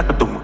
Takadum,